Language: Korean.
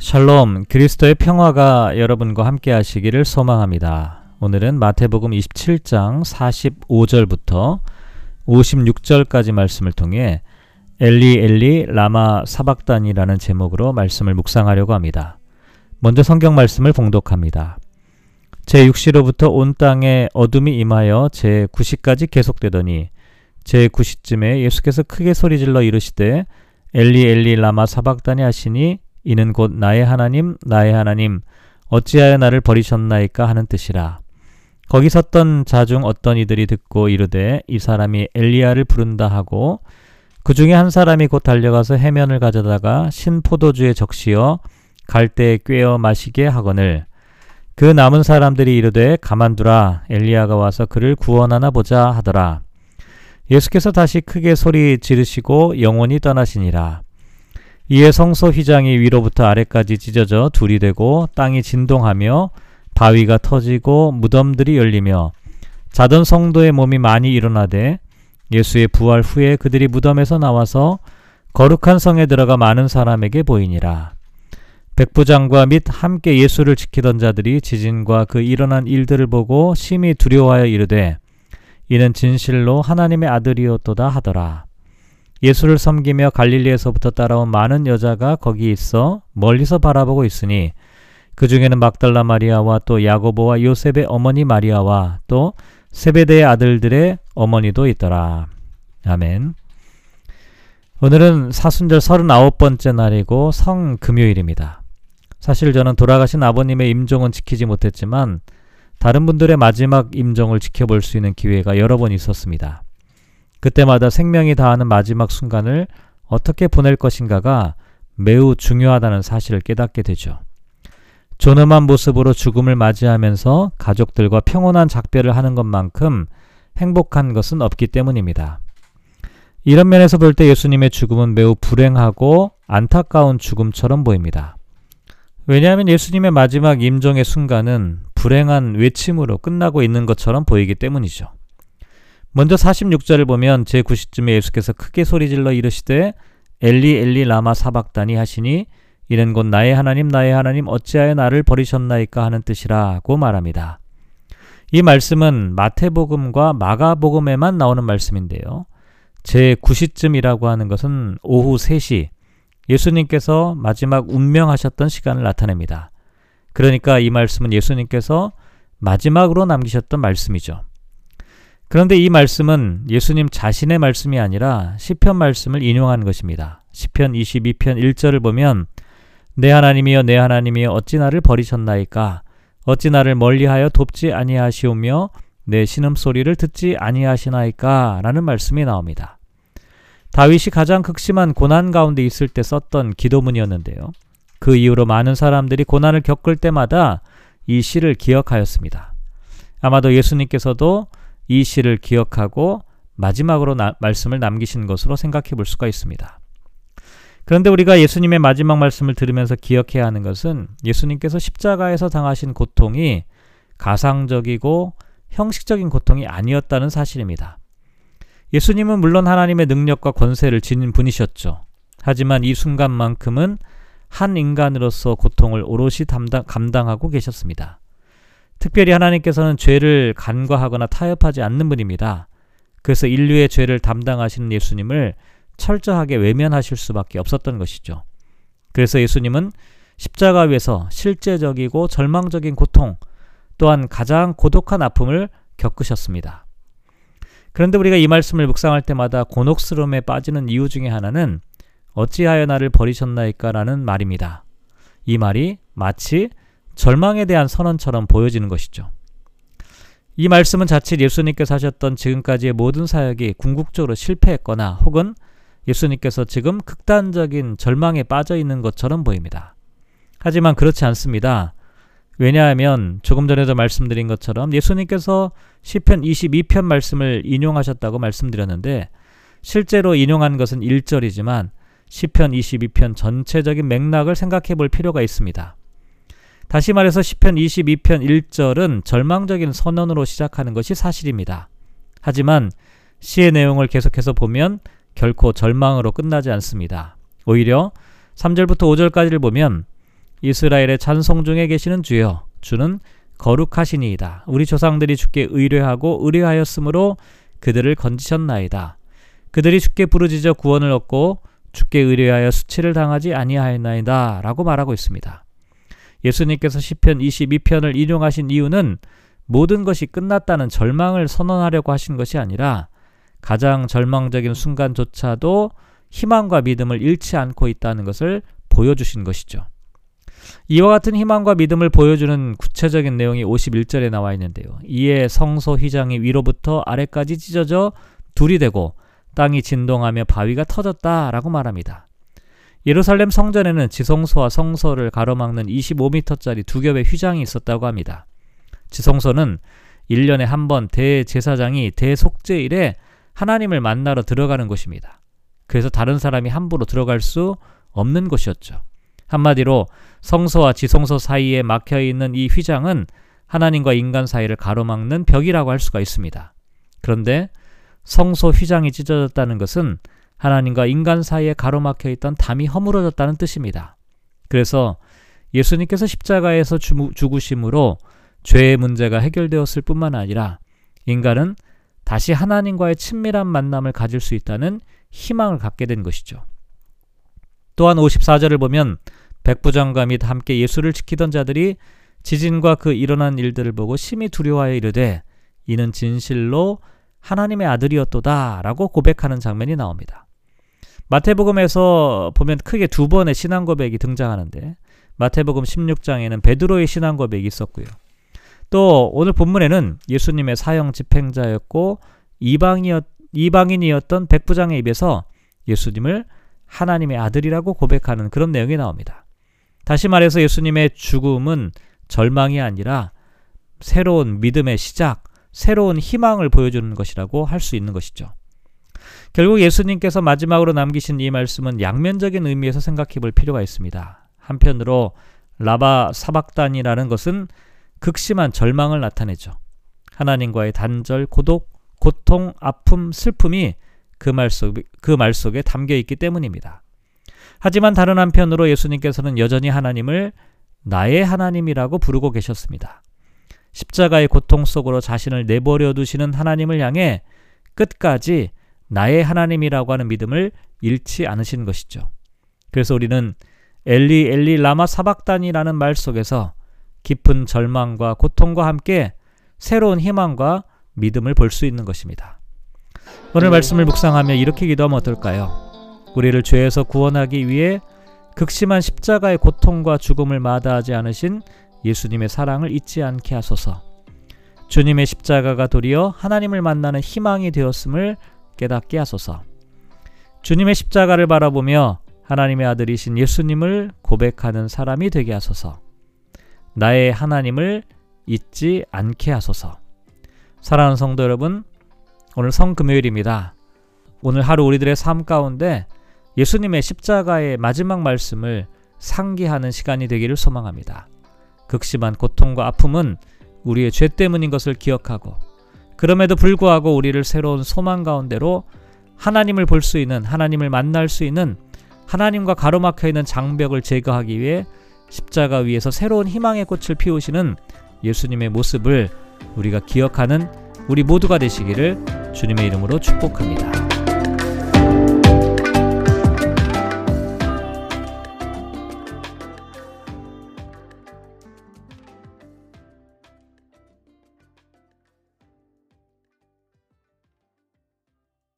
샬롬, 그리스도의 평화가 여러분과 함께 하시기를 소망합니다. 오늘은 마태복음 27장 45절부터 56절까지 말씀을 통해 엘리 엘리 라마 사박단이라는 제목으로 말씀을 묵상하려고 합니다. 먼저 성경 말씀을 봉독합니다. 제6시로부터 온 땅에 어둠이 임하여 제9시까지 계속되더니 제9시쯤에 예수께서 크게 소리질러 이르시되 엘리 엘리 라마 사박단이 하시니 이는 곧 나의 하나님 나의 하나님 어찌하여 나를 버리셨나이까 하는 뜻이라. 거기 섰던 자 중 어떤 이들이 듣고 이르되 이 사람이 엘리야를 부른다 하고 그 중에 한 사람이 곧 달려가서 해면을 가져다가 신 포도주에 적시어 갈대에 꿰어 마시게 하거늘 그 남은 사람들이 이르되 가만두라 엘리야가 와서 그를 구원하나 보자 하더라. 예수께서 다시 크게 소리 지르시고 영원히 떠나시니라. 이에 성소 휘장이 위로부터 아래까지 찢어져 둘이 되고 땅이 진동하며 바위가 터지고 무덤들이 열리며 자던 성도의 몸이 많이 일어나되 예수의 부활 후에 그들이 무덤에서 나와서 거룩한 성에 들어가 많은 사람에게 보이니라. 백부장과 및 함께 예수를 지키던 자들이 지진과 그 일어난 일들을 보고 심히 두려워하여 이르되 이는 진실로 하나님의 아들이었도다 하더라. 예수를 섬기며 갈릴리에서부터 따라온 많은 여자가 거기 있어 멀리서 바라보고 있으니 그 중에는 막달라 마리아와 또 야고보와 요셉의 어머니 마리아와 또 세베대의 아들들의 어머니도 있더라. 아멘. 오늘은 사순절 39번째 날이고 성금요일입니다. 사실 저는 돌아가신 아버님의 임종은 지키지 못했지만 다른 분들의 마지막 임종을 지켜볼 수 있는 기회가 여러 번 있었습니다. 그때마다 생명이 다하는 마지막 순간을 어떻게 보낼 것인가가 매우 중요하다는 사실을 깨닫게 되죠. 존엄한 모습으로 죽음을 맞이하면서 가족들과 평온한 작별을 하는 것만큼 행복한 것은 없기 때문입니다. 이런 면에서 볼 때 예수님의 죽음은 매우 불행하고 안타까운 죽음처럼 보입니다. 왜냐하면 예수님의 마지막 임종의 순간은 불행한 외침으로 끝나고 있는 것처럼 보이기 때문이죠. 먼저 46절을 보면 제9시쯤에 예수께서 크게 소리질러 이르시되 엘리 엘리 라마 사박다니 하시니 이는 곧 나의 하나님 나의 하나님 어찌하여 나를 버리셨나이까 하는 뜻이라고 말합니다. 이 말씀은 마태복음과 마가복음에만 나오는 말씀인데요. 제9시쯤이라고 하는 것은 오후 3시 예수님께서 마지막 운명하셨던 시간을 나타냅니다. 그러니까 이 말씀은 예수님께서 마지막으로 남기셨던 말씀이죠. 그런데 이 말씀은 예수님 자신의 말씀이 아니라 시편 말씀을 인용한 것입니다. 시편 22편 1절을 보면 내 하나님이여 내 하나님이여 어찌 나를 버리셨나이까 어찌 나를 멀리하여 돕지 아니하시오며 내 신음 소리를 듣지 아니하시나이까 라는 말씀이 나옵니다. 다윗이 가장 극심한 고난 가운데 있을 때 썼던 기도문이었는데요. 그 이후로 많은 사람들이 고난을 겪을 때마다 이 시를 기억하였습니다. 아마도 예수님께서도 이 시를 기억하고 마지막으로 나, 말씀을 남기신 것으로 생각해 볼 수가 있습니다. 그런데 우리가 예수님의 마지막 말씀을 들으면서 기억해야 하는 것은 예수님께서 십자가에서 당하신 고통이 가상적이고 형식적인 고통이 아니었다는 사실입니다. 예수님은 물론 하나님의 능력과 권세를 지닌 분이셨죠. 하지만 이 순간만큼은 한 인간으로서 고통을 오롯이 담당, 감당하고 계셨습니다. 특별히 하나님께서는 죄를 간과하거나 타협하지 않는 분입니다. 그래서 인류의 죄를 담당하시는 예수님을 철저하게 외면하실 수밖에 없었던 것이죠. 그래서 예수님은 십자가 위에서 실제적이고 절망적인 고통 또한 가장 고독한 아픔을 겪으셨습니다. 그런데 우리가 이 말씀을 묵상할 때마다 곤혹스러움에 빠지는 이유 중에 하나는 어찌하여 나를 버리셨나이까라는 말입니다. 이 말이 마치 절망에 대한 선언처럼 보여지는 것이죠. 이 말씀은 자칫 예수님께서 하셨던 지금까지의 모든 사역이 궁극적으로 실패했거나 혹은 예수님께서 지금 극단적인 절망에 빠져 있는 것처럼 보입니다. 하지만 그렇지 않습니다. 왜냐하면 조금 전에도 말씀드린 것처럼 예수님께서 시편 22편 말씀을 인용하셨다고 말씀드렸는데 실제로 인용한 것은 1절이지만 시편 22편 전체적인 맥락을 생각해 볼 필요가 있습니다. 다시 말해서 시편 22편 1절은 절망적인 선언으로 시작하는 것이 사실입니다. 하지만 시의 내용을 계속해서 보면 결코 절망으로 끝나지 않습니다. 오히려 3절부터 5절까지를 보면 이스라엘의 찬송 중에 계시는 주여 주는 거룩하시니이다. 우리 조상들이 주께 의뢰하고 의뢰하였으므로 그들을 건지셨나이다. 그들이 주께 부르짖어 구원을 얻고 주께 의뢰하여 수치를 당하지 아니하였나이다. 라고 말하고 있습니다. 예수님께서 시편 22편을 인용하신 이유는 모든 것이 끝났다는 절망을 선언하려고 하신 것이 아니라 가장 절망적인 순간조차도 희망과 믿음을 잃지 않고 있다는 것을 보여주신 것이죠. 이와 같은 희망과 믿음을 보여주는 구체적인 내용이 51절에 나와 있는데요. 이에 성소 휘장이 위로부터 아래까지 찢어져 둘이 되고 땅이 진동하며 바위가 터졌다라고 말합니다. 예루살렘 성전에는 지성소와 성소를 가로막는 25m짜리 두 겹의 휘장이 있었다고 합니다. 지성소는 1년에 한 번 대제사장이 대속죄일에 하나님을 만나러 들어가는 곳입니다. 그래서 다른 사람이 함부로 들어갈 수 없는 곳이었죠. 한마디로 성소와 지성소 사이에 막혀 있는 이 휘장은 하나님과 인간 사이를 가로막는 벽이라고 할 수가 있습니다. 그런데 성소 휘장이 찢어졌다는 것은 하나님과 인간 사이에 가로막혀 있던 담이 허물어졌다는 뜻입니다. 그래서 예수님께서 십자가에서 죽으심으로 죄의 문제가 해결되었을 뿐만 아니라 인간은 다시 하나님과의 친밀한 만남을 가질 수 있다는 희망을 갖게 된 것이죠. 또한 54절을 보면 백부장과 및 함께 예수를 지키던 자들이 지진과 그 일어난 일들을 보고 심히 두려워하여 이르되 이는 진실로 하나님의 아들이었도다 라고 고백하는 장면이 나옵니다. 마태복음에서 보면 크게 두 번의 신앙 고백이 등장하는데 마태복음 16장에는 베드로의 신앙 고백이 있었고요. 또 오늘 본문에는 예수님의 사형 집행자였고 이방이었, 이방인이었던 백부장의 입에서 예수님을 하나님의 아들이라고 고백하는 그런 내용이 나옵니다. 다시 말해서 예수님의 죽음은 절망이 아니라 새로운 믿음의 시작, 새로운 희망을 보여주는 것이라고 할 수 있는 것이죠. 결국 예수님께서 마지막으로 남기신 이 말씀은 양면적인 의미에서 생각해 볼 필요가 있습니다. 한편으로 라바 사박단이라는 것은 극심한 절망을 나타내죠. 하나님과의 단절, 고독, 고통, 아픔, 슬픔이 그 말 속, 그말 속에 담겨 있기 때문입니다. 하지만 다른 한편으로 예수님께서는 여전히 하나님을 나의 하나님이라고 부르고 계셨습니다. 십자가의 고통 속으로 자신을 내버려 두시는 하나님을 향해 끝까지 나의 하나님이라고 하는 믿음을 잃지 않으신 것이죠. 그래서 우리는 엘리 엘리 라마 사박단이라는 말 속에서 깊은 절망과 고통과 함께 새로운 희망과 믿음을 볼 수 있는 것입니다. 오늘 말씀을 묵상하며 이렇게 기도하면 어떨까요? 우리를 죄에서 구원하기 위해 극심한 십자가의 고통과 죽음을 마다하지 않으신 예수님의 사랑을 잊지 않게 하소서. 주님의 십자가가 도리어 하나님을 만나는 희망이 되었음을 깨닫게 하소서. 주님의 십자가를 바라보며 하나님의 아들이신 예수님을 고백하는 사람이 되게 하소서. 나의 하나님을 잊지 않게 하소서. 사랑하는 성도 여러분, 오늘 성금요일입니다. 오늘 하루 우리들의 삶 가운데 예수님의 십자가의 마지막 말씀을 상기하는 시간이 되기를 소망합니다. 극심한 고통과 아픔은 우리의 죄 때문인 것을 기억하고 그럼에도 불구하고 우리를 새로운 소망 가운데로 하나님을 볼 수 있는 하나님을 만날 수 있는 하나님과 가로막혀 있는 장벽을 제거하기 위해 십자가 위에서 새로운 희망의 꽃을 피우시는 예수님의 모습을 우리가 기억하는 우리 모두가 되시기를 주님의 이름으로 축복합니다.